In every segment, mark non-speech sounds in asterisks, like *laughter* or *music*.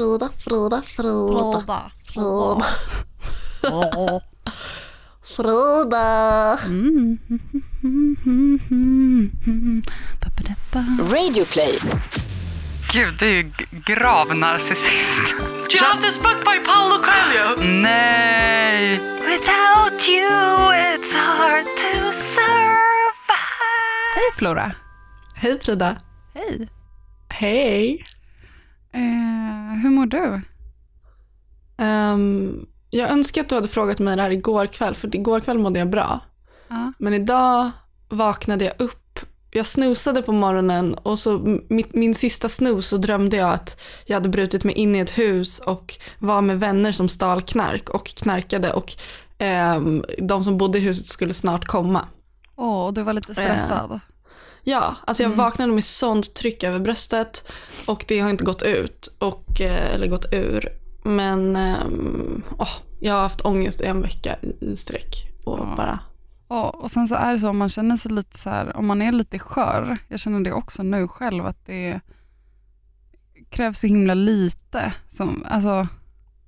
Frida, Frida, Frida. Frida. Frida. *laughs* Frida. Radioplay. Gud, du är ju gravnarcissist. Do you have this book by Paulo Coelho? Nej! Without you it's hard to survive. Hej Flora. Hej Frida. Hej. Hej. Eh, hur mår du? Ehm, jag önskar att du hade frågat mig det här igår kväll, för igår kväll mådde jag bra. Ja. Men idag vaknade jag upp. Jag snosade på morgonen och så min, min sista snus så drömde jag att jag hade brutit mig in i ett hus och var med vänner som stal knark och knarkade och ehm, de som bodde i huset skulle snart komma. Åh, du var lite stressad. Ja, alltså jag vaknade med sånt tryck över bröstet och det har inte gått ut, och, eh, eller gått ur. Men åh, jag har haft ångest i en vecka i, i sträck. Och Ja. bara, Och, och sen så är det så om man känner sig lite så här, om man är lite skör, jag känner det också nu själv, att det krävs så himla lite som, alltså,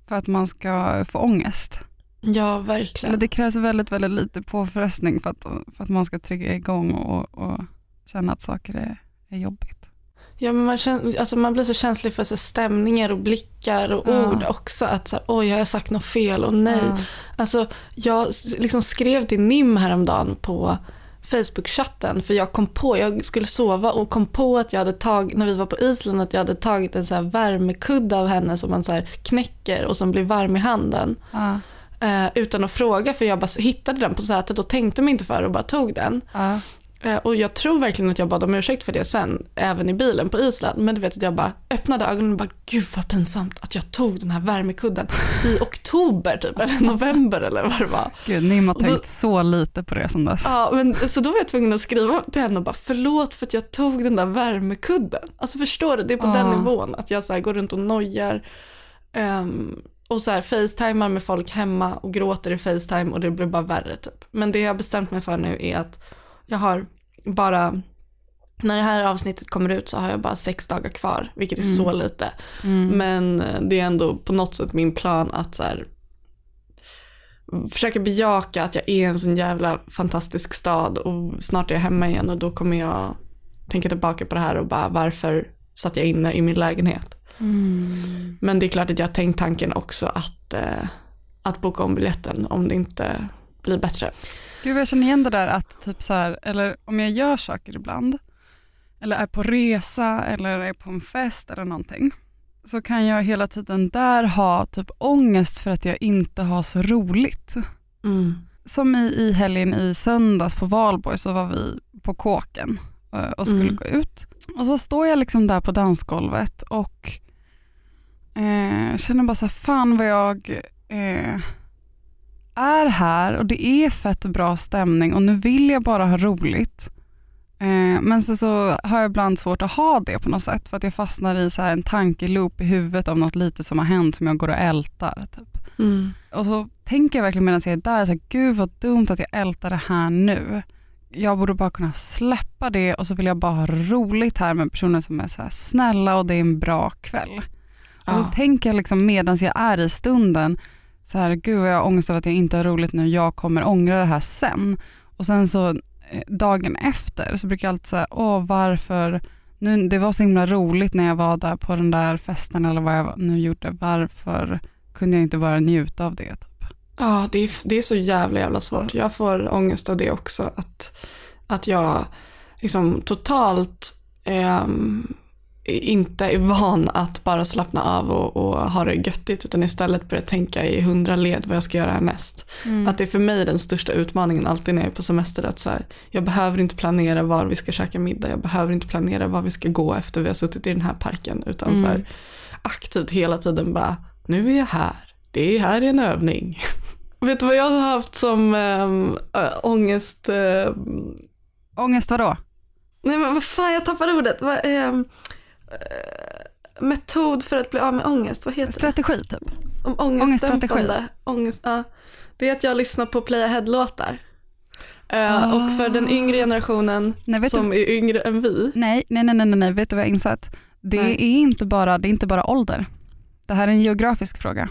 för att man ska få ångest. ja verkligen. Eller det krävs väldigt, väldigt lite påfrestning för att, för att man ska trigga igång och, och känna att saker är, är jobbigt. Ja, men man, känner, alltså man blir så känslig för så stämningar och blickar och Ja. ord också. Att så här, oj, har jag sagt något fel? Och nej. Ja. Alltså, jag liksom skrev till Nim häromdagen på Facebook-chatten för jag kom på, jag skulle sova och kom på att jag hade tagit, när vi var på Island, att jag hade tagit en så värmekudde av henne som man så knäcker och som blir varm i handen. Ja. Eh, utan att fråga för jag bara hittade den på sätet och tänkte mig inte för och bara tog den. Ja. Eh, Och jag tror verkligen att jag bad om ursäkt för det sen, även i bilen på Island. Men du vet att jag bara öppnade ögonen och bara, gud vad pinsamt att jag tog den här värmekudden i *laughs* oktober typ, eller november eller vad det var. Gud, Nim har då- tänkt så lite på det sen dess. Ja, men, så då var jag tvungen att skriva till henne och bara, förlåt för att jag tog den där värmekudden. Alltså förstår du, det är på den Ja. nivån att jag så går runt och nojar. ehm, och så här facetimar med folk hemma och gråter i facetime och det blir bara värre typ. Men det jag har bestämt mig för nu är att jag har bara, när det här avsnittet kommer ut så har jag bara sex dagar kvar, vilket är så lite. Mm. Men eh, det är ändå på något sätt min plan att så här, försöka bejaka att jag är en sån jävla fantastisk stad och snart är jag hemma igen och då kommer jag tänka tillbaka på det här och bara varför satt jag inne i min lägenhet. Mm. Men det är klart att jag har tänkt tanken också att, eh, att boka om biljetten om det inte blir bättre. Gud, jag känner igen det där att typ så här, eller om jag gör saker ibland, eller är på resa eller är på en fest eller någonting, så kan jag hela tiden där ha typ ångest för att jag inte har så roligt. Mm. Som i, i helgen i söndags på Valborg så var vi på kåken eh, och skulle Mm. gå ut. Och så står jag liksom där på dansgolvet och eh, känner bara så här, fan vad jag eh, är här och det är fett bra stämning och nu vill jag bara ha roligt. Eh, men så, så har jag ibland svårt att ha det på något sätt för att jag fastnar i så här en tankeloop i huvudet om något lite som har hänt som jag går och ältar. Typ. Mm. Och så tänker jag verkligen medan jag är där, så här, gud vad dumt att jag ältar det här nu. Jag borde bara kunna släppa det och så vill jag bara ha roligt här med personer som är så här snälla och det är en bra kväll. Och så Ja. tänker jag liksom medan jag är i stunden, så här, gud vad jag har ångest över att jag inte har roligt nu, jag kommer ångra det här sen. Och sen så eh, dagen efter så brukar jag alltid säga, åh varför, nu, det var så himla roligt när jag var där på den där festen eller vad jag nu gjorde, varför kunde jag inte bara njuta av det? Typ? Ja, det är, det är så jävla jävla svårt. Jag får ångest av det också. Att, att jag liksom totalt ehm, inte är van att bara slappna av och, och ha det göttigt utan istället börja tänka i hundra led vad jag ska göra härnäst. Att det är för mig den största utmaningen alltid när jag är på semester. Att så här, jag behöver inte planera var vi ska käka middag. Jag behöver inte planera var vi ska gå efter vi har suttit i den här parken. Utan så här, aktivt hela tiden bara, nu är jag här. Det är här är en övning. *laughs* Vet du vad jag har haft som äh, ångest? Äh, Ångest vadå? nej men vad fan, jag tappade ordet. Ähm, äh, metod för att bli av med ångest, vad heter det? Strategi typ? Om ångestdämpande. Ångest, ja. Det är att jag lyssnar på Play Ahead-låtar. Eh, Och för den yngre generationen Nej, som du, är yngre än vi. nej, nej, nej, nej, nej, vet du vad jag insett? Det Nej. är, inte bara, det är inte bara ålder. Det här är en geografisk fråga.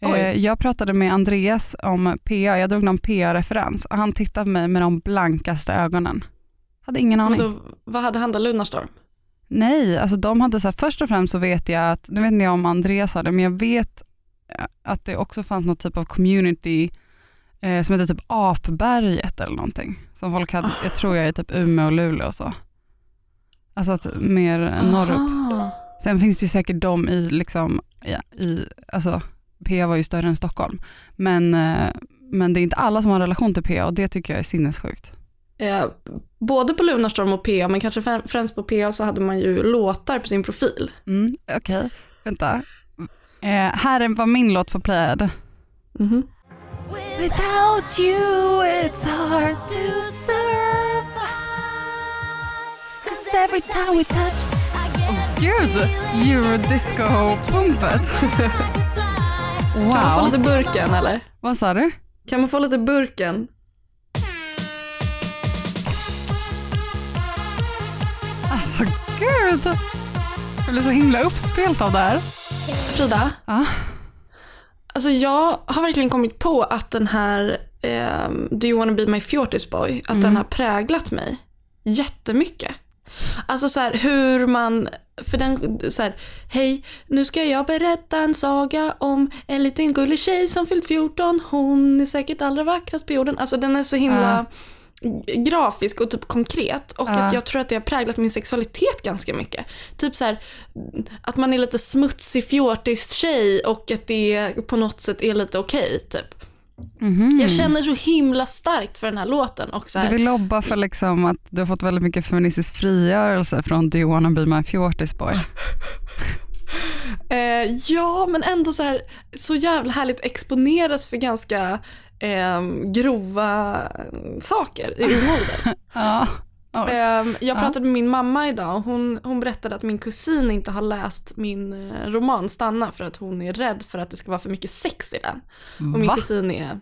Oj. Eh, jag pratade med Andreas om PA, jag drog någon PA-referens och han tittade på mig med de blankaste ögonen. Hade ingen aning. Vadå, vad hade hänt Lunarstorm? Nej, alltså de hade så här, först och främst så vet jag att, nu vet inte jag om Andreas sa det, men jag vet eh, att det också fanns något typ av community eh, som heter typ Apberget eller någonting. Som folk hade, jag tror jag är typ Umeå och Luleå och så. Alltså att mer norrut. Aha. Sen finns det ju säkert de i, liksom, ja, i alltså PA var ju större än Stockholm. Men, eh, men det är inte alla som har relation till PA och det tycker jag är sinnessjukt. Eh, både på Lunarstorm och PA, men kanske främ- främst på PA så hade man ju låtar på sin profil. Mm, Okej, vänta. Eh, här är vad min låt på playad. Mhm. Without you, it's hard to survive. Cause every time we touch, get Gud, eurodisco-pumpet. *laughs* Kan man få Wow. lite burken eller? Vad sa du? Kan man få lite burken? Alltså gud. Jag blir så himla uppspelt av det här. Frida, Ja. alltså jag har verkligen kommit på att den här ehm, Do you wanna be my fjortis boy, att den har präglat mig jättemycket. Alltså så här hur man, för den, så här, hej, nu ska jag berätta en saga om en liten gullig tjej som fyllt 14, hon är säkert allra vackrast på jorden. Alltså den är så himla grafisk och typ konkret och Ja. att jag tror att det har präglat min sexualitet ganska mycket. Typ så här att man är lite smutsig fjortis tjej och att det på något sätt är lite okej typ. Mhm. Jag känner så himla starkt för den här låten och så Du här, vill lobba för liksom att du har fått väldigt mycket feministisk frigörelse från Do you wanna be my fjortis boy? *laughs* eh, ja men ändå så här så jävla härligt att exponeras för ganska eh, grova saker i ung ålder. *laughs* Ja. Oj. Ehm, jag Ja. pratade med min mamma idag och hon, hon berättade att min kusin inte har läst min eh, roman Stanna för att hon är rädd för att det ska vara för mycket sex i den. Och min Va? kusin är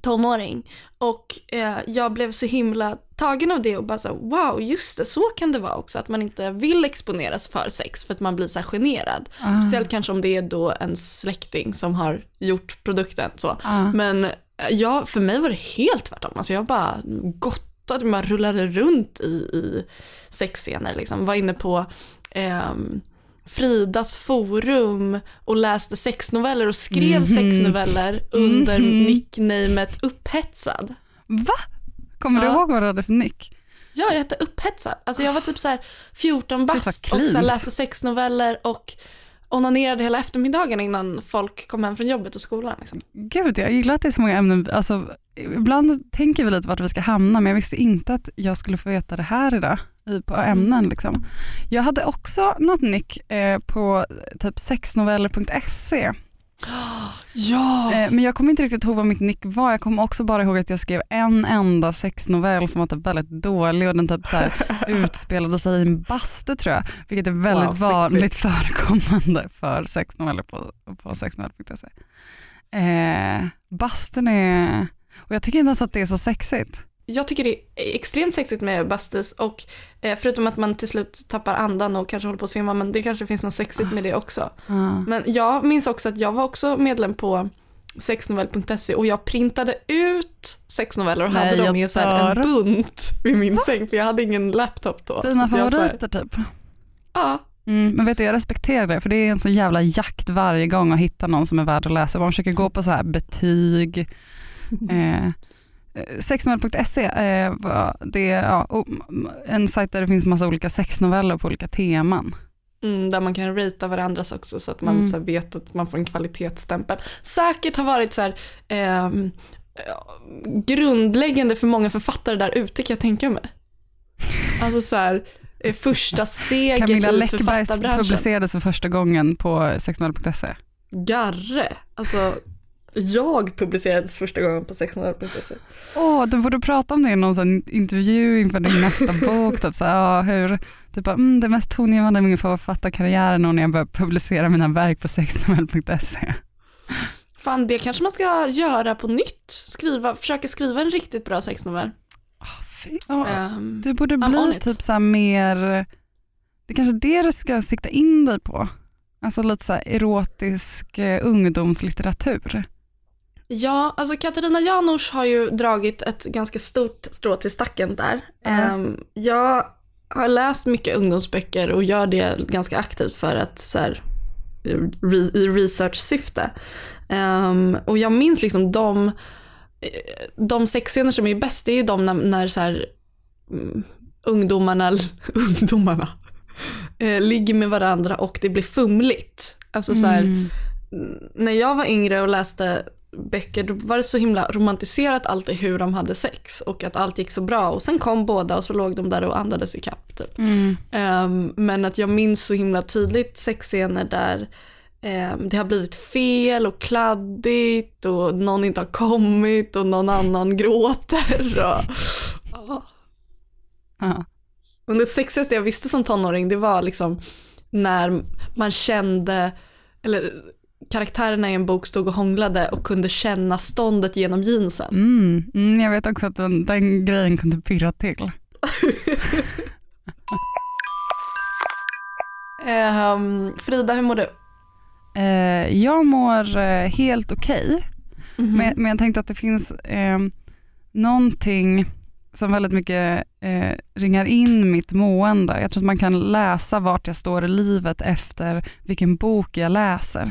tonåring. Och eh, jag blev så himla tagen av det och bara så wow, just det, så kan det vara också. Att man inte vill exponeras för sex för att man blir så här generad. Ah. Speciellt kanske om det är då en släkting som har gjort produkten. Så. Ah. Men eh, ja, för mig var det helt tvärtom. Alltså jag bara gottade, man rullade runt i, i sexscener. Liksom. Var inne på ehm, Fridas forum och läste sexnoveller och skrev Mhm. sexnoveller under Mhm. nicknamet Upphetsad. Va? Kommer du Ja. ihåg vad du hade för nick? Ja, jag hette Upphetsad. Alltså jag var typ så här 14 Shit, vad bast och så läste sexnoveller och onanerade hela eftermiddagen innan folk kom hem från jobbet och skolan. Liksom. Gud, jag gillar att det är så många ämnen. Alltså, ibland tänker vi lite vart vi ska hamna men jag visste inte att jag skulle få veta det här idag på ämnen. Liksom. Jag hade också något nick eh, på typ sexnoveller.se *gasps* Ja! eh, men jag kommer inte riktigt ihåg vad mitt nick var. Jag kommer också bara ihåg att jag skrev en enda sexnovell som var typ väldigt dålig och den typ så här *laughs* utspelade sig i en bastu tror jag. Vilket är väldigt Wow, vanligt förekommande för sexnoveller på, på sexnoveller.se. Eh, bastun är, och jag tycker inte ens att det är så sexigt. Jag tycker det är extremt sexigt med bastus och eh, förutom att man till slut tappar andan och kanske håller på att svimma, men det kanske finns något sexigt med det också. Ah. Men jag minns också att jag var också medlem på sexnovell.se och jag printade ut sexnoveller och Nej, hade dem i så här en bunt vid min säng för jag hade ingen laptop då. Dina här- favoriter typ? Ja, Mm, men vet du, jag respekterar det för det är en sån jävla jakt varje gång att hitta någon som är värd att läsa. Man försöker gå på så här betyg. *laughs* Eh, Sexnovell.se eh, det är ja, en sajt där det finns massa olika sexnoveller på olika teman. mm, där man kan rita varandras också så att man Mm. så vet att man får en kvalitetsstämpel. Säkert har varit så här, ehm, ja, grundläggande för många författare där ute kan jag tänka mig. Alltså så här, eh, första *laughs* steget Camilla i författarbranschen. publicerades för första gången på sexnovell.se. Garre. Alltså, jag publicerades första gången på 600.se. Åh, du borde prata om det i någon sån intervju inför din nästa *laughs* bok. Typ så här, ja, hur, typ, bara, mm, det mest tongivande med min författarkarriär är när jag började publicera mina verk på sexnovell.se. Fan, det kanske man ska göra på nytt. Skriva, försöka skriva en riktigt bra sexnovell. Ja, Ehm, Du borde bli typ så här mer, det är kanske det du ska sikta in dig på. Alltså lite så här erotisk eh, ungdomslitteratur. Ja, alltså Katarina Janouch har ju dragit ett ganska stort strå till stacken där. Ehm, jag har läst mycket ungdomsböcker och gör det ganska aktivt för att så här, i research-syfte. Ehm, och jag minns liksom de, de sexscener som är bäst, det är ju de när, när så här, mm, ungdomarna, *laughs* ungdomarna eh, ligger med varandra och det blir fumligt. Alltså så här, Mm. när jag var yngre och läste böcker då var det så himla romantiserat alltid hur de hade sex och att allt gick så bra och sen kom båda och så låg de där och andades i kapp typ. Mm. Ehm, men att jag minns så himla tydligt sexscener där ehm, det har blivit fel och kladdigt och någon inte har kommit och någon annan *laughs* gråter. Och, Ja. Men det sexigaste jag visste som tonåring det var liksom när man kände, eller karaktärerna i en bok stod och hånglade och kunde känna ståndet genom jeansen. Mm. Mm, jag vet också att den, den grejen kunde pirra till. *laughs* Ehm, Frida, hur mår du? Eh, jag mår eh, helt okej, Mhm. men, men jag tänkte att det finns eh, någonting som väldigt mycket eh, ringar in mitt mående. Jag tror att man kan läsa vart jag står i livet efter vilken bok jag läser.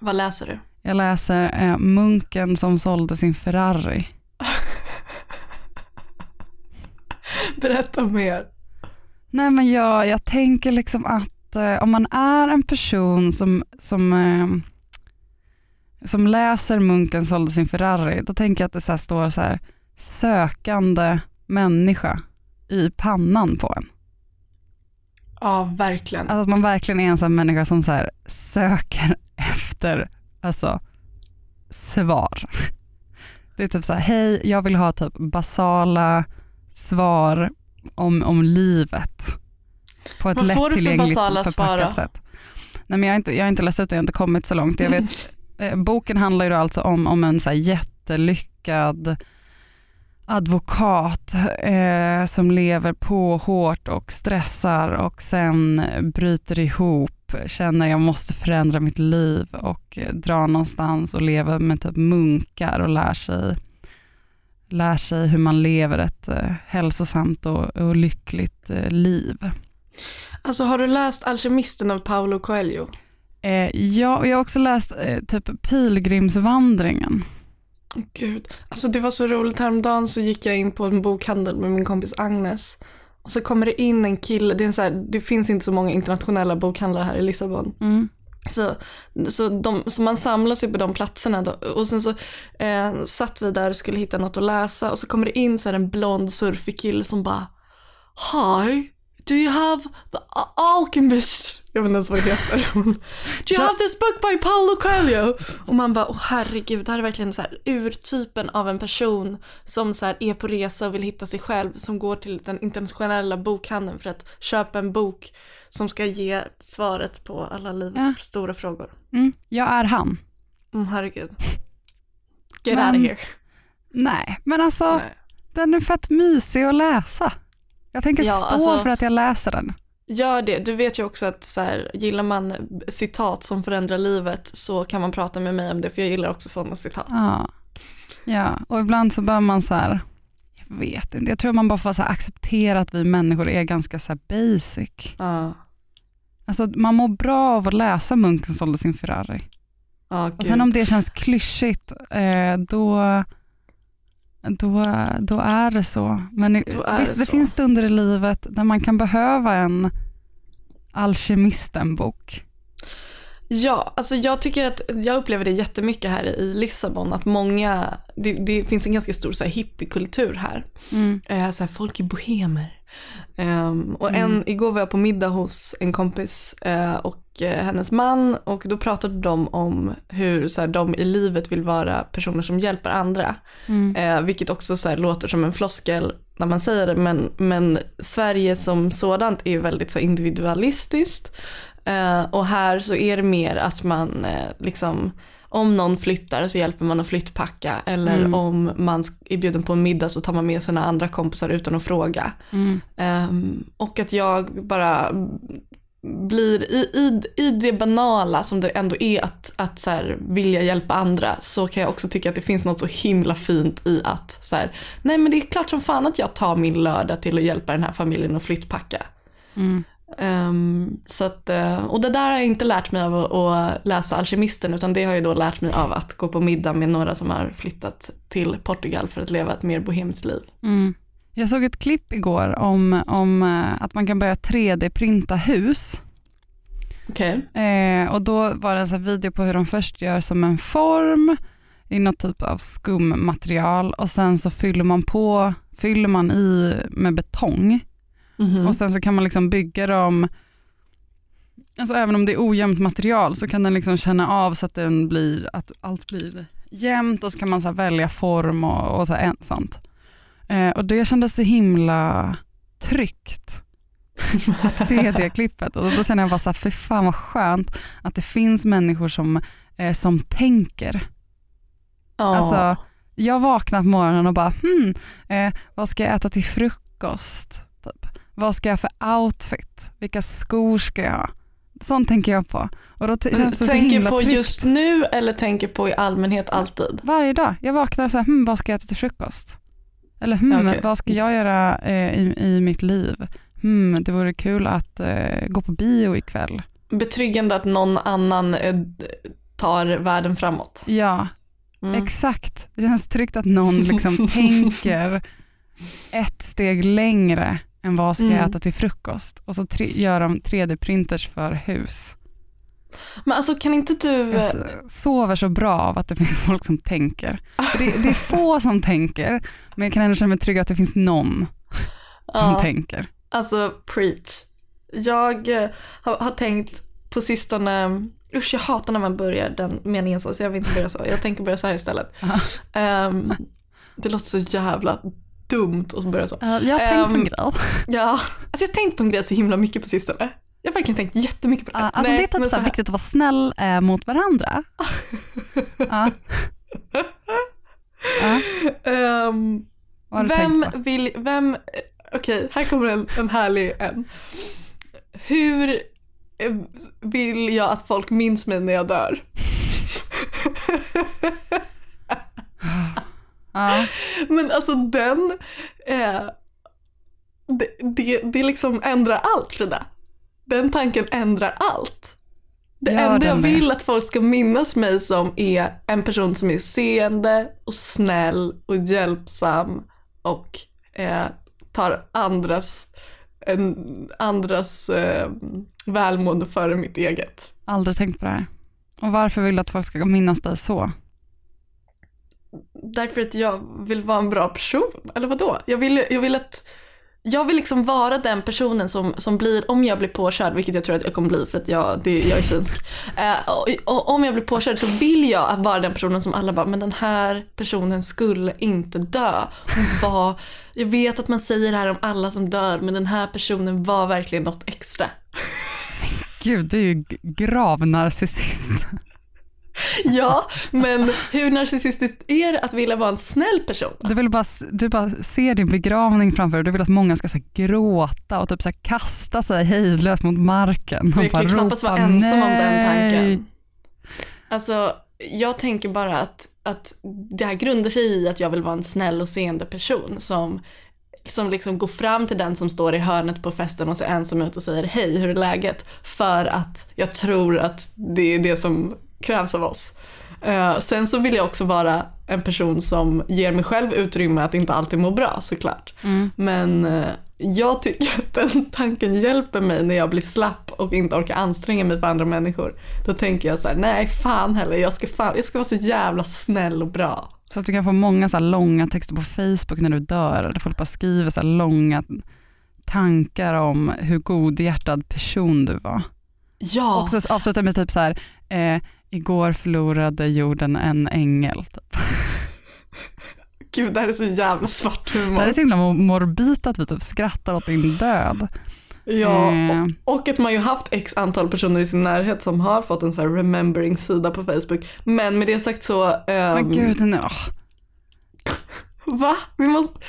Vad läser du? Jag läser eh, Munken som sålde sin Ferrari. *laughs* Berätta mer. Nej men jag, jag tänker liksom att eh, om man är en person som, som, eh, som läser Munken sålde sin Ferrari, då tänker jag att det så står så här sökande människa i pannan på en. Ja, verkligen. Alltså att man verkligen är en sån människa som så här söker efter alltså, svar. Det är typ så här, hej jag vill ha typ basala svar om, om livet på ett Vad lättillgängligt förpackat sätt. Nej, men jag, har inte, jag har inte läst ut det, jag har inte kommit så långt. Jag vet, eh, boken handlar ju alltså om, om en så jättelyckad advokat eh, som lever på hårt och stressar och sen bryter ihop, känner jag måste förändra mitt liv och eh, drar någonstans och lever med typ munkar och lär sig, lär sig hur man lever ett eh, hälsosamt och, och lyckligt eh, liv. Alltså har du läst Alkemisten av Paolo Coelho? Eh, ja, och jag har också läst eh, typ Pilgrimsvandringen. Gud, alltså det var så roligt. Häromdagen så gick jag in på en bokhandel med min kompis Agnes. Och så kommer det in en kille, det, är så här, det finns inte så många internationella bokhandlar här i Lissabon. Mm. Så, så, de, så man samlar sig på de platserna då. och sen så eh, satt vi där och skulle hitta något att läsa och så kommer det in så en blond surfig kille som bara Hi, do you have the Al- Alchemist? Jag vet inte ens vad det heter. *laughs* do you have this book by Paulo Coelho? Och man bara, åh herregud, det här är verkligen så här urtypen av en person som så här är på resa och vill hitta sig själv, som går till den internationella bokhandeln för att köpa en bok som ska ge svaret på alla livets Ja. stora frågor. Mm. Jag är han. Mm, herregud. Get Men- out of here. Nej, men alltså Nej. den är fett mysig att läsa. Jag tänker Ja, stå alltså- för att jag läser den. Gör det. Du vet ju också att så här, gillar man citat som förändrar livet så kan man prata med mig om det för jag gillar också sådana citat. Ja. ja, och ibland så bör man så här, jag vet inte, jag tror man bara får så här acceptera att vi människor är ganska så här basic. Ja, Alltså man mår bra av att läsa Munken sålde sin Ferrari. ja Och sen om det känns klyschigt, eh, då, då, då är det så. Men visst, det det, så. finns stunder i livet där man kan behöva en Alkemisten-bok. Ja, alltså jag tycker att jag upplever det jättemycket här i Lissabon att många, det, det finns en ganska stor så här hippiekultur här. Mm. Eh, så här, folk är bohemer. Ehm, och en, Mm. igår var jag på middag hos en kompis eh, och eh, hennes man och då pratade de om hur så här, de i livet vill vara personer som hjälper andra. Mm. Eh, vilket också så här, låter som en floskel när man säger det men, men Sverige som sådant är väldigt så här, individualistiskt. Eh, och här så är det mer att man eh, liksom om någon flyttar så hjälper man att flyttpacka eller Mm. om man är bjuden på en middag så tar man med sina andra kompisar utan att fråga. Mm. Ehm, och att jag bara blir i, i, i det banala som det ändå är att, att så här, vilja hjälpa andra så kan jag också tycka att det finns något så himla fint i att så här, nej men det är klart som fan att jag tar min lördag till att hjälpa den här familjen att flyttpacka. Mm. Ehm, så att, eh, och det där har jag inte lärt mig av att, att läsa Alkemisten utan det har jag då lärt mig av att gå på middag med några som har flyttat till Portugal för att leva ett mer bohemiskt liv. Mm. Jag såg ett klipp igår om, om eh, att man kan börja 3D-printa hus. Okej. Eh, och då var det en video på hur de först gör som en form i något typ av skummaterial och sen så fyller man på, fyller man i med betong Mhm. och sen så kan man liksom bygga dem, alltså även om det är ojämnt material så kan den liksom känna av så att, den blir, att allt blir jämnt och så kan man så välja form och, och så en- sånt. Eh, och det kändes så himla tryggt *laughs* att se det *laughs* klippet och då känner jag bara så här, för fan vad skönt att det finns människor som, eh, som tänker. Ja. Alltså, jag vaknar på morgonen och bara, hmm, eh, vad ska jag äta till frukost? Typ. Vad ska jag ha för outfit? Vilka skor ska jag ha? Sånt tänker jag på. Och då känns det tänker på tryggt. just nu eller tänker på i allmänhet alltid? Varje dag. Jag vaknar så här, hmm, vad ska jag äta till frukost? Eller hmm, Okej. vad ska jag göra eh, i, i mitt liv? Hmm, det vore kul att eh, gå på bio ikväll. Betryggande att någon annan eh, tar världen framåt. Ja, Mm. exakt. Det känns tryggt att någon liksom *laughs* tänker ett steg längre än vad ska jag Mm. äta till frukost. Och så gör de 3D-printers för hus. Men alltså kan inte du... Jag s- sover så bra av att det finns *laughs* folk som tänker. Det, det är *laughs* få som tänker, men jag kan ändå känna mig trygg att det finns någon *laughs* som Ja. tänker. Alltså preach. Jag eh, har, har tänkt på sistone, usch jag hatar när man börjar den meningen så, så jag vill inte börja så. Jag tänker börja så här istället. Ehm, det låter så jävla dumt att börja så. jag har tänkt på en Ehm, grej. Ja, alltså jag har tänkt på en grej så himla mycket på sistone. Jag har verkligen tänkt jättemycket på det. Ja, alltså Nej, det är typ så här viktigt att vara snäll eh, mot varandra. *laughs* ja. Ja, du vem vill, vem, okej här kommer en, en härlig en. Hur eh, vill jag att folk minns mig när jag dör? *laughs* Ja. Men alltså den, eh, det, det, det liksom ändrar allt Frida. Den tanken ändrar allt. Det Gör enda jag vill att folk ska minnas mig som är en person som är seende och snäll och hjälpsam och eh, tar andras, en, andras eh, välmående före mitt eget. Aldrig tänkt på det här. Och varför vill du att folk ska minnas dig så? Därför att jag vill vara en bra person. Eller vadå? Jag vill, jag vill att jag vill liksom vara den personen som, som blir, om jag blir påkörd, vilket jag tror att jag kommer bli för att jag, det, jag är synsk. *laughs* Eh, och, och, om jag blir påkörd så vill jag vara den personen som alla bara, men den här personen skulle inte dö. Hon *laughs* var, jag vet att man säger det här om alla som dör, men den här personen var verkligen något extra. Gud, du är ju gravnarcissist. *laughs* Ja, men hur narcissistiskt är det att vilja vara en snäll person? Du vill bara, du bara ser din begravning framför dig. Du vill att många ska så gråta och typ så kasta sig hejdlöst mot marken. Jag kan knappast vara ensam om den "Nej!" tanken. Alltså, jag tänker bara att, att det här grundar sig i att jag vill vara en snäll och seende person som, som liksom går fram till den som står i hörnet på festen och ser ensam ut och säger hej, hur är läget? För att jag tror att det är det som krävs av oss. Eh, sen så vill jag också vara en person som ger mig själv utrymme att inte alltid må bra såklart. Mm. Men eh, jag tycker att den tanken hjälper mig när jag blir slapp och inte orkar anstränga mig för andra människor. Då tänker jag så här: nej fan heller, jag ska, fan, jag ska vara så jävla snäll och bra. Så att du kan få många så långa texter på Facebook när du dör. Där folk bara skriver så långa tankar om hur godhjärtad person du var. Ja, Och så avslutar med typ så här, eh, igår förlorade jorden en ängel. Typ. *laughs* gud det här är så jävla svart humor. Det här är så himla mor- morbid att vi typ skrattar åt din död. Ja, Eh. och, och att man ju haft x antal personer i sin närhet som har fått en så här remembering-sida på Facebook. Men med det sagt så, ehm, Men gud, nu, *laughs* va? Vi måste,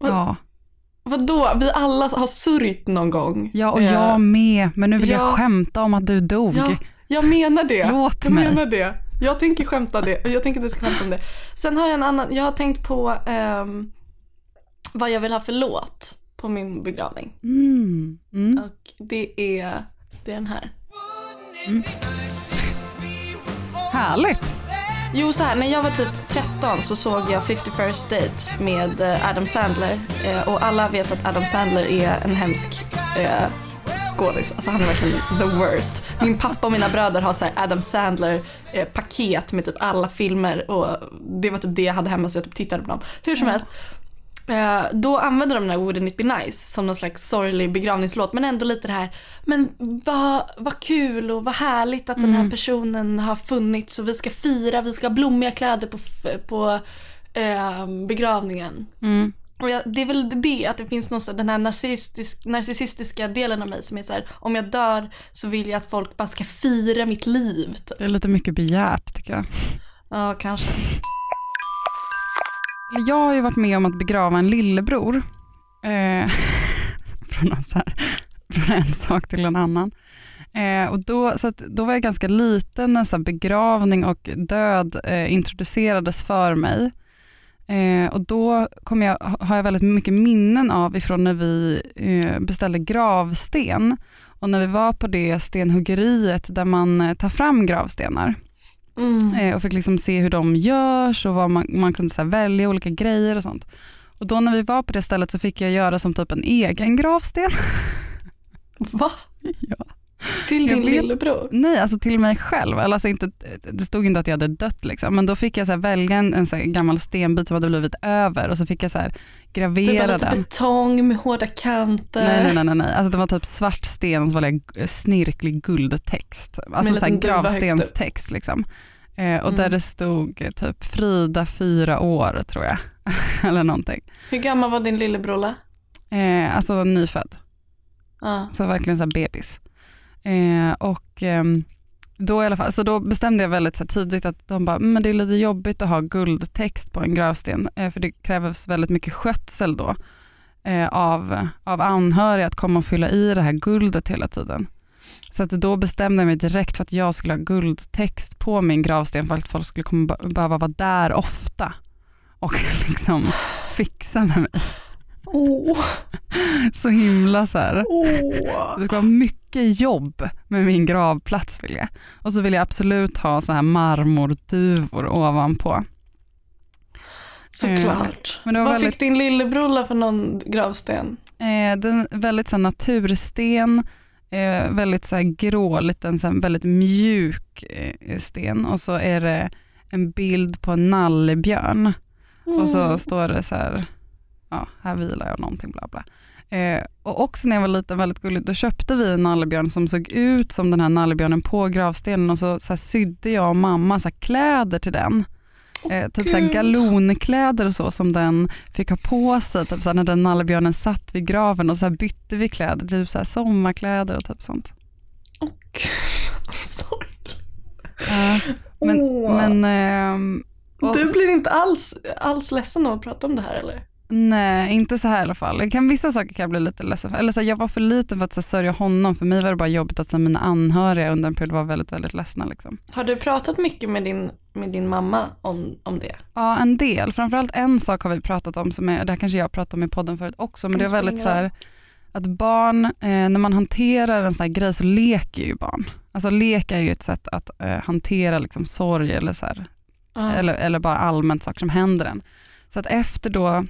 ja. Vadå? Vi alla har sörjt någon gång. Ja, och Eh, jag med. Men nu vill jag ja. skämta om att du dog. Ja, jag menar det. Låt jag mig. menar det. Jag tänker skämta det. Jag tänker att vi ska skämta om det. Sen har jag en annan, jag har tänkt på ehm, vad jag vill ha för låt på min begravning. Mm. Mm. Och det är, det är den här. *laughs* Härligt. Jo, så här, när jag var typ 13 så såg jag 50 First Dates med eh, Adam Sandler. Eh, och alla vet att Adam Sandler är en hemsk eh, skådis. Alltså han är verkligen the worst. Min pappa och mina bröder har så Adam Sandler eh, med typ alla filmer och det var typ det jag hade hemma så jag typ tittade på dem. Hur som helst. Eh, då använde de den här Wouldn't it be nice som någon slags sorglig begravningslåt men ändå lite det här, men vad vad kul och vad härligt att den här personen har funnits och vi ska fira, vi ska ha blommiga kläder på, på eh, begravningen. Mm. Och jag, det är väl det, att det finns någon, så den här narcissistisk, narcissistiska delen av mig som är så här, om jag dör så vill jag att folk bara ska fira mitt liv. Typ. Det är lite mycket begärt tycker jag. Ja, kanske. Jag har ju varit med om att begrava en lillebror. Eh, *laughs* från, här, från en sak till en annan. Eh, och då, så då var jag ganska liten när så begravning och död eh, introducerades för mig. Eh, och då kom jag, har jag väldigt mycket minnen av ifrån när vi eh, beställde gravsten och när vi var på det stenhuggeriet där man eh, tar fram gravstenar. Mm. Eh, och fick liksom se hur de görs och vad man, man kunde så här välja olika grejer och sånt. Och då när vi var på det stället så fick jag göra som typ en egen gravsten. *laughs* Va? Ja. Till din lillebror? Nej, alltså till mig själv. Alltså inte, det stod inte att jag hade dött liksom. men då fick jag så välja en, en så gammal stenbit som hade blivit över och så fick jag så här Typ gravera lite den. betong med hårda kanter. Nej, nej, nej, nej. Alltså det var typ svart sten och så var det snirklig guldtext. Alltså så här gravstenstext liksom. Eh, och där Mm. det stod typ Frida fyra år tror jag. *laughs* Eller någonting. Hur gammal var din lillebror? Eh, alltså nyfödd, Ja. så verkligen så här bebis. Eh, och eh, då i alla fall, så då bestämde jag väldigt så tidigt att de bara, mm, men det är lite jobbigt att ha guldtext på en gravsten eh, för det krävs väldigt mycket skötsel då eh, av, av anhöriga att komma och fylla i det här guldet hela tiden. Så att då bestämde jag mig direkt för att jag skulle ha guldtext på min gravsten för att folk skulle komma, behöva vara där ofta och *laughs* liksom fixa med mig. Åh, Så himla så här. åh. Det ska vara mycket jobb med min gravplats vill jag. Och så vill jag absolut ha så här marmorduvor ovanpå. Såklart. Var Vad väldigt- fick din lillebror för någon gravsten? Eh, den väldigt så här, natursten, eh, väldigt så här, grå, liten, så här, väldigt mjuk eh, sten och så är det en bild på en nallebjörn och så Mm. står det så här, ja här vilar jag någonting bla bla. Eh, och också när jag var liten, väldigt gulligt, då köpte vi en nallebjörn som såg ut som den här nallebjörnen på gravstenen och så, så här, sydde jag och mamma så här, kläder till den. Eh, typ så här, Gud. galonkläder och så som den fick ha på sig typ så här, när den nallebjörnen satt vid graven och så bytte vi kläder, typ så sommarkläder och typ sånt. Åh, gud, sorry. Ja, men, Åh. men ehm, och- Du blir inte alls, alls ledsen av att prata om det här eller? Nej, inte så här i alla fall. Jag kan, vissa saker kan jag bli lite ledsen för. Eller så här, jag var för liten för att så här, sörja honom. För mig var det bara jobbigt att så här, mina anhöriga under en period var väldigt, väldigt ledsna. Liksom. Har du pratat mycket med din, med din mamma om, om det? Ja, en del. Framförallt en sak har vi pratat om, som är, det här kanske jag pratat om i podden förut också, men det är väldigt så här, att barn, eh, när man hanterar en sån här grej så leker ju barn. Alltså lek är ju ett sätt att eh, hantera liksom, sorg eller, så här, Ja. eller, eller bara allmänt saker som händer en. Så att efter då,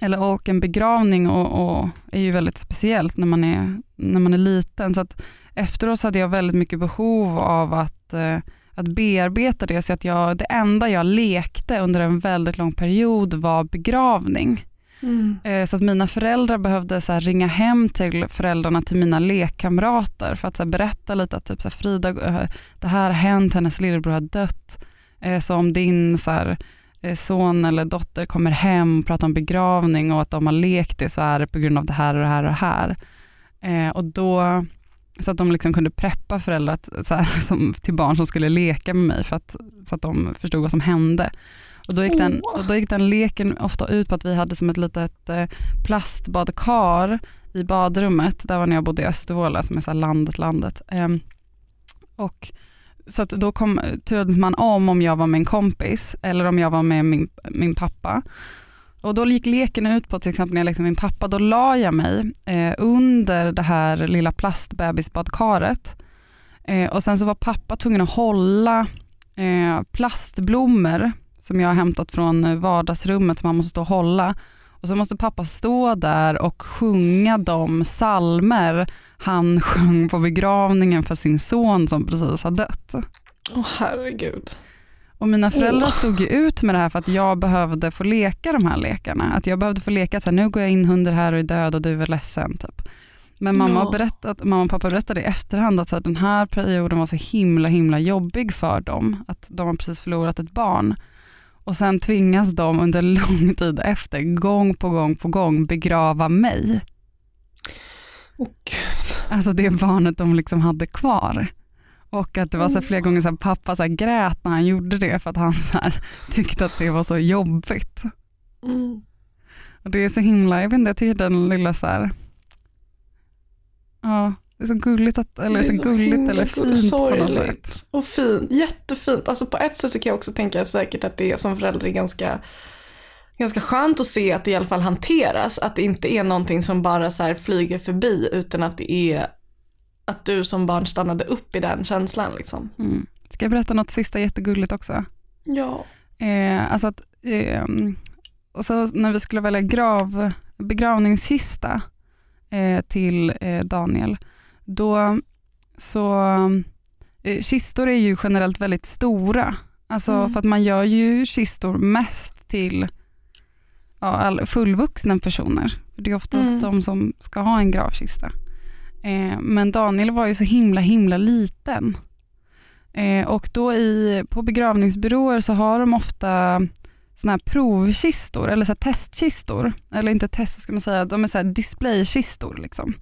eller och en begravning och, och är ju väldigt speciellt när man är, när man är liten. Så att efteråt så hade jag väldigt mycket behov av att, eh, att bearbeta det. Så att jag, det enda jag lekte under en väldigt lång period var begravning. Mm. Eh, Så att mina föräldrar behövde så ringa hem till föräldrarna till mina lekkamrater för att så berätta lite att typ så här Frida, eh, det här har hänt, hennes lillebror har dött. Eh, Så om din så här, son eller dotter kommer hem och pratar om begravning och att de har lekt det så är det på grund av det här och det här och det här. Eh, Och då, så att de liksom kunde preppa föräldrar så här, *laughs* som, till barn som skulle leka med mig för att, så att de förstod vad som hände. Och då, gick den, och då gick den leken ofta ut på att vi hade som ett litet eh, plastbadkar i badrummet. Där var när jag bodde i Östervåla som är så landet, landet. Ehm, och så att då kom, turades man om om jag var med en kompis eller om jag var med min, min pappa. Och då gick leken ut på till exempel när jag lekte med min pappa, då la jag mig eh, under det här lilla plastbebisbadkaret. Eh, och sen så var pappa tvungen att hålla eh, plastblommor som jag har hämtat från vardagsrummet som han måste stå och hålla. Och så måste pappa stå där och sjunga de salmer han sjöng på begravningen för sin son som precis har dött. Åh herregud. Och mina föräldrar stod ju ut med det här för att jag behövde få leka de här lekarna. Att jag behövde få leka så här, nu går jag in hundar här och är död och du är ledsen. Typ. Men mamma, Ja. berättat, mamma och pappa berättade i efterhand att så här, den här perioden var så himla himla jobbig för dem. Att de har precis förlorat ett barn. Och sen tvingas de under *laughs* lång tid efter, gång på gång på gång, begrava mig. Gud. Alltså det barnet de liksom hade kvar. Och att det var så flera gånger så här, pappa så här grät när han gjorde det för att han så här, *laughs* tyckte att det var så jobbigt. Mm. Och det är så himla, jag vet inte, jag tycker den lilla så här, ja det är så gulligt, att, eller så, så gulligt eller fint på något sätt. Och fint, jättefint. Alltså på ett sätt så kan jag också tänka säkert att det är som förälder är ganska, ganska skönt att se att det i alla fall hanteras. Att det inte är någonting som bara så flyger förbi utan att det är att du som barn stannade upp i den känslan liksom. Mm. Ska jag berätta något sista jättegulligt också? Ja. Eh, alltså att, eh, och så när vi skulle välja grav, begravningskista eh, till eh, Daniel, då så, eh, kistor är ju generellt väldigt stora. Alltså Mm. för att man gör ju kistor mest till ja, fullvuxna personer. För det är oftast Mm. de som ska ha en gravkista. Eh, men Daniel var ju så himla himla liten. Eh, och då i, på begravningsbyråer så har de ofta såna här provkistor eller så testkistor. Eller inte test, vad ska man säga, de är så här displaykistor. Liksom.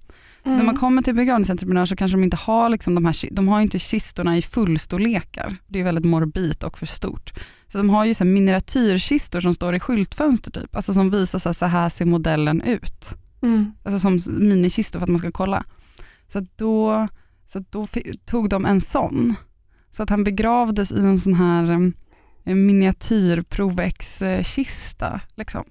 Så Mm. när man kommer till begravningsentreprenör så kanske de inte har, liksom de, här, de har inte kistorna i fullstorlekar. Det är väldigt morbid och för stort. Så de har ju så här miniatyrkistor som står i skyltfönster typ. Alltså som visar så här, så här ser modellen ut Mm. alltså som minikistor för att man ska kolla. Så då, så då tog de en sån. Så att han begravdes i en sån här um, miniatyrprovex-kista. Liksom.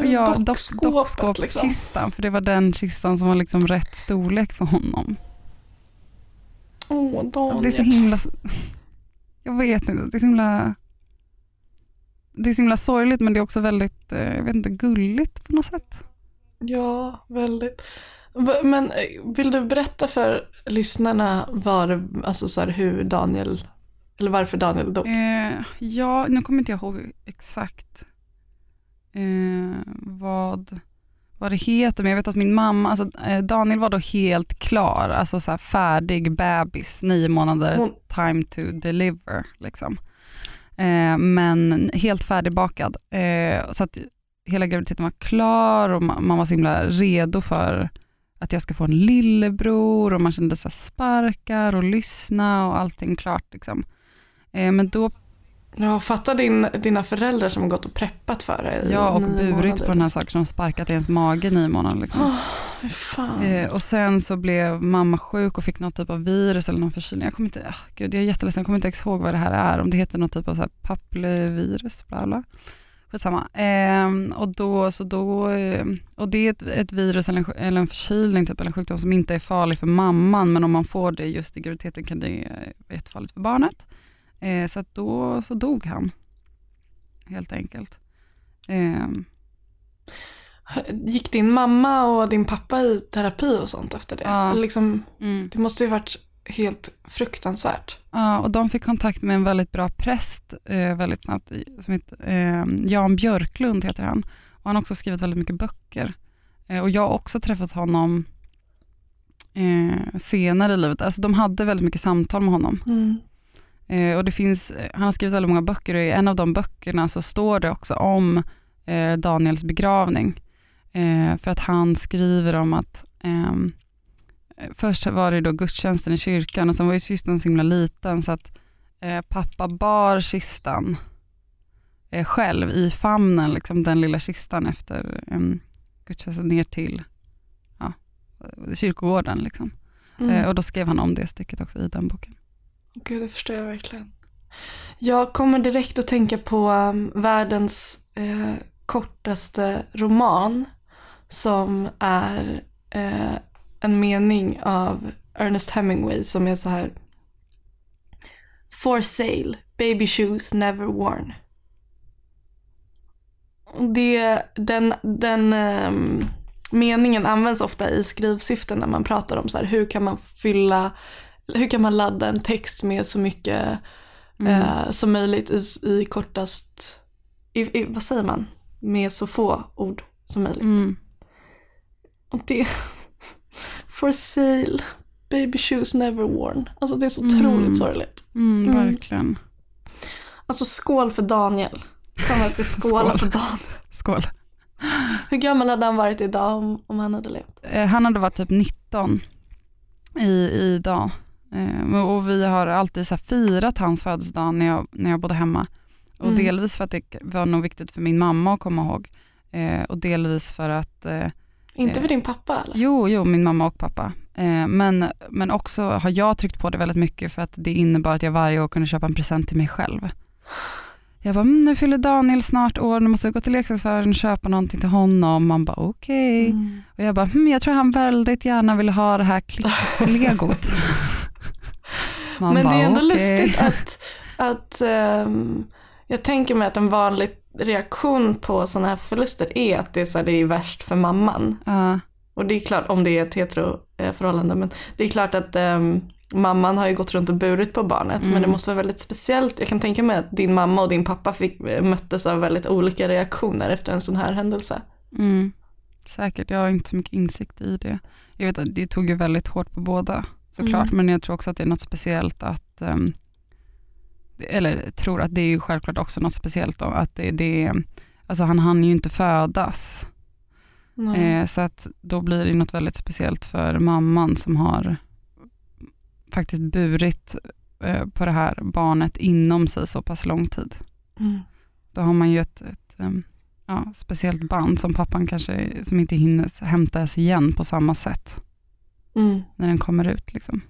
Och jag, dockskåpskistan, liksom. för det var den kistan som var liksom rätt storlek för honom. Åh, Daniel. Det är så himla, *laughs* jag vet inte, det är så himla, det är så himla sorgligt men det är också väldigt, eh, jag vet inte, gulligt på något sätt. Ja, väldigt. Men eh, vill du berätta för lyssnarna var, alltså så här, hur Daniel, eller varför Daniel dog? Eh, ja, nu kommer inte jag ihåg exakt eh, vad, vad det heter, men jag vet att min mamma, alltså, eh, Daniel var då helt klar, alltså så färdig bebis, nio månader, Hon- time to deliver. Liksom. Eh, men helt färdigbakad. Eh, så att hela graviditeten var klar och man, man var så himla redo för att jag ska få en lillebror och man kände så sparkar och lyssna och allting klart. Liksom. Eh, men då, Ja, fatta din, dina föräldrar som har gått och preppat för dig ja och burit månader. på den här saken som sparkat i ens mage i nio månader. Liksom. Fan. Eh, och sen så blev mamma sjuk och fick något typ av virus eller någon förkylning. Jag kommer inte, ah, gud, jag är jätteledsen, jag kommer inte ens ihåg vad det här är. Om det heter något typ av så här papillevirus, bla bla. Skitsamma. Eh, och, då, så då, eh, och det är ett, ett virus eller en, eller en förkylning typ, eller en sjukdom som inte är farlig för mamman men om man får det just i graviditeten kan det vara jättefarligt för barnet. Eh, så då så dog han helt enkelt. Eh, Gick din mamma och din pappa i terapi och sånt efter det? Ja. Liksom, mm. det måste ju varit helt fruktansvärt. Ja, och de fick kontakt med en väldigt bra präst eh, väldigt snabbt som heter, eh, Jan Björklund heter han. Och han har också skrivit väldigt mycket böcker. Eh, och jag har också träffat honom eh, senare i livet. Alltså de hade väldigt mycket samtal med honom. Mm. Eh, och det finns, eh, han har skrivit väldigt många böcker och i en av de böckerna så står det också om eh, Daniels begravning. Eh, för att han skriver om att ehm, eh, först var det då gudstjänsten i kyrkan och sen var ju kistan så himla liten så att eh, pappa bar kistan själv i famnen, liksom, den lilla kistan efter gudstjänsten ner till ja, kyrkogården. Liksom. Mm. Och då skrev han om det stycket också i den boken. Gud, det förstår jag verkligen. Jag kommer direkt att tänka på um, världens eh, kortaste roman som är eh, en mening av Ernest Hemingway som är så här For sale, baby shoes never worn. Det, den den um, meningen används ofta i skrivsyften när man pratar om så här, hur kan man fylla, hur kan man ladda en text med så mycket eh, som möjligt i, i kortast, i, i, vad säger man, med så få ord som möjligt. Mm. Och det, *laughs* for sale, baby shoes never worn. Alltså det är så Mm. otroligt sorgligt. Mm, Mm. verkligen. Alltså skål för Daniel. Att Skål. för Daniel. Skål. Hur gammal hade han varit idag om, om han hade levt? Eh, han hade varit typ 19 i, idag. Eh, och vi har alltid så firat hans födelsedag när jag, när jag bodde hemma. Och Mm. delvis för att det var nog viktigt för min mamma att komma ihåg. Eh, och delvis för att, eh, Inte Eh, för din pappa eller? jo, jo, min mamma och pappa. Eh, men, men också har jag tryckt på det väldigt mycket för att det innebar att jag varje år kunde köpa en present till mig själv. Jag bara, mm, nu fyller Daniel snart år, nu måste jag gå till leksaksaffären och köpa någonting till honom. Man bara, okej. Mm. Och jag bara, hm, jag tror han väldigt gärna vill ha det här *laughs* klippslegot. Man Men det är ändå okej. lustigt *laughs* att, att ehm, jag tänker mig att en vanlig reaktion på sådana här förluster är att det är, så här, det är värst för mamman. Ja, Och det är klart, om det är ett heteroförhållande, men det är klart att ehm, mamman har ju gått runt och burit på barnet, men Mm. det måste vara väldigt speciellt. Jag kan tänka mig att din mamma och din pappa fick, möttes av väldigt olika reaktioner efter en sån här händelse. mm, säkert, jag har inte så mycket insikt i det. Jag vet att det tog ju väldigt hårt på båda såklart, Mm. men jag tror också att det är något speciellt att, ehm, eller tror att det är ju självklart också något speciellt då, att det, det alltså han hann ju inte födas. Eh, så att då blir det något väldigt speciellt för mamman som har faktiskt burit eh, på det här barnet inom sig så pass lång tid. Mm. Då har man ju ett, ett em, ja, speciellt band som pappan kanske som inte hinner hämtas igen på samma sätt Mm. när den kommer ut. Liksom.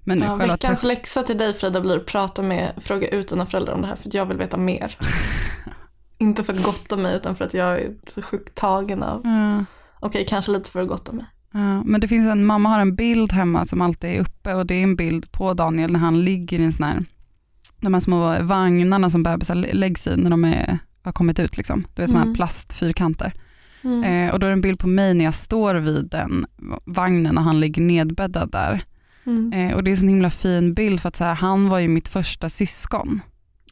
Men Ja, veckans läxa till dig Frida blir att prata med, fråga ut dina föräldrar om det här för att jag vill veta mer. *laughs* Inte för att gotta mig utan för att jag är så sjukt tagen av, Ja, okej kanske lite för att gotta mig. ja. Men det finns en, mamma har en bild hemma som alltid är uppe och det är en bild på Daniel när han ligger i en sån här, de här små vagnarna som bebisar läggs i när de är, har kommit ut. Liksom. Det är såna här Mm. plastfyrkanter. Mm. Eh, och då är det en bild på mig när jag står vid den vagnen och han ligger nedbäddad där. Mm. Eh, och det är en sån himla fin bild för att så här, han var ju mitt första syskon.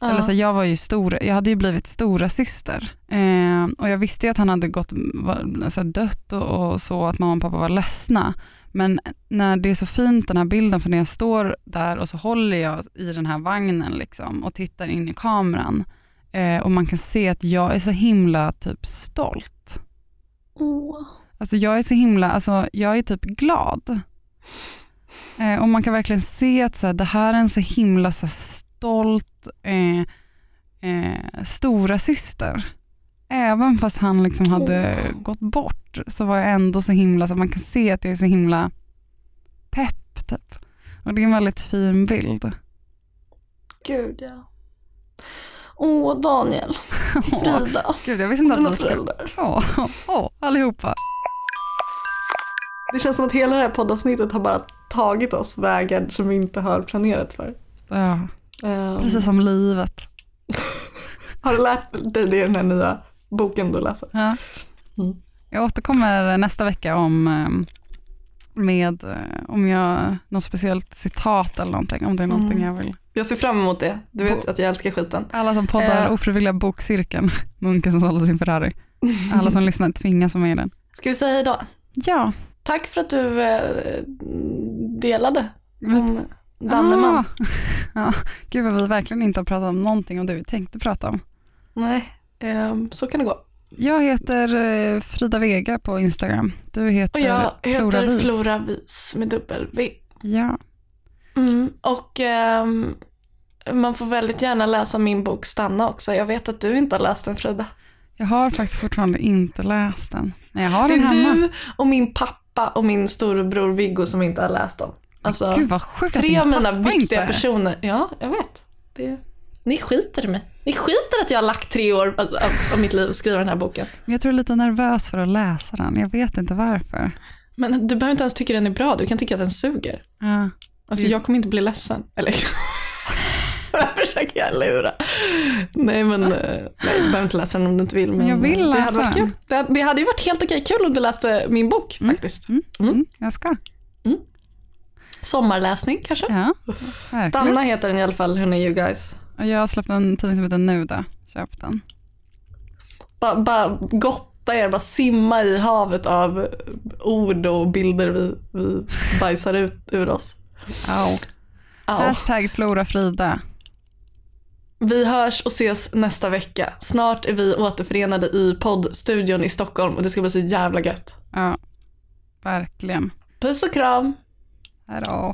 Ja. Eller så här, jag, var ju stor, jag hade ju blivit stora syster. Eh, och jag visste ju att han hade gått, var, så här, dött och, och så, att mamma och pappa var ledsna. Men när det är så fint den här bilden, för när jag står där och så håller jag i den här vagnen liksom, och tittar in i kameran eh, och man kan se att jag är så himla typ stolt. Åh. Alltså jag är så himla, alltså jag är typ glad. Eh, och man kan verkligen se att så här, det här är en så himla så här, stolt eh, eh, stora syster. Även fast han liksom hade gått bort så var jag ändå så himla, så man kan se att jag är så himla pepp typ. Och det är en väldigt fin bild. Gud ja. Åh Daniel, Frida, Gud, jag visste inte att vi skulle... Åh, åh, allihopa. Det känns som att hela det här poddavsnittet har bara tagit oss vägar som vi inte har planerat för. Ja, Ehm, precis som livet. *laughs* Har du lärt dig det i den här nya boken du läser? Ja. Mm. Jag återkommer nästa vecka om, eh, med, eh, om jag, något speciellt citat eller någonting, om det är någonting Mm. jag vill. Jag ser fram emot det. Du vet Bo- att jag älskar skiten. Alla som poddar Eh. ofrivilliga bokcirkeln, *laughs* munken som sålde sin Ferrari. Alla som *laughs* lyssnar tvingas vara med i den. Ska vi säga hej då? Ja. Tack för att du eh, delade om Danneman. Ah. *laughs* ja. Gud vad vi verkligen inte har pratat om någonting om det vi tänkte prata om. Nej, ehm, så kan det gå. Jag heter eh, Frida Vega på Instagram. Du heter Och jag heter Flora Vis. Flora Vis med dubbel V. Ja. Mm, och ehm, man får väldigt gärna läsa min bok Stanna också. Jag vet att du inte har läst den Frida. Jag har faktiskt fortfarande inte läst den. Men jag har Det den är hemma. du och min pappa och min storebror Viggo som inte har läst dem. Alltså, Gud vad sjukt att tre av mina viktiga personer. Ja, jag vet. Det, ni skiter i mig. Ni skiter att jag har lagt tre år av, av, av mitt liv att skriva den här boken. Men jag tror jag är lite nervös för att läsa den. Jag vet inte varför. Men du behöver inte ens tycka den är bra, du kan tycka att den suger. Ja. Alltså Mm. jag kommer inte bli ledsen. Eller *laughs* försöker jag lura. Nej men, eh, nej, du behöver inte läsa den om du inte vill. Men Jag vill det läsa hade varit den. kul. Det, det hade ju varit helt okej kul om du läste min bok faktiskt. Mm. Mm. Mm. Jag ska. Sommarläsning kanske? Ja. Stanna heter den i alla fall, hörni you guys. Och jag har släppt en tidning som heter Nuda. Köp den. Bara, bara gotta er, bara simma i havet av ord och bilder vi, vi bajsar ut ur oss. Au. Au. Hashtag Flora Frida. Vi hörs och ses nästa vecka. Snart är vi återförenade i poddstudion i Stockholm och det ska bli så jävla gött. Ja, verkligen. Puss och kram! Hej då.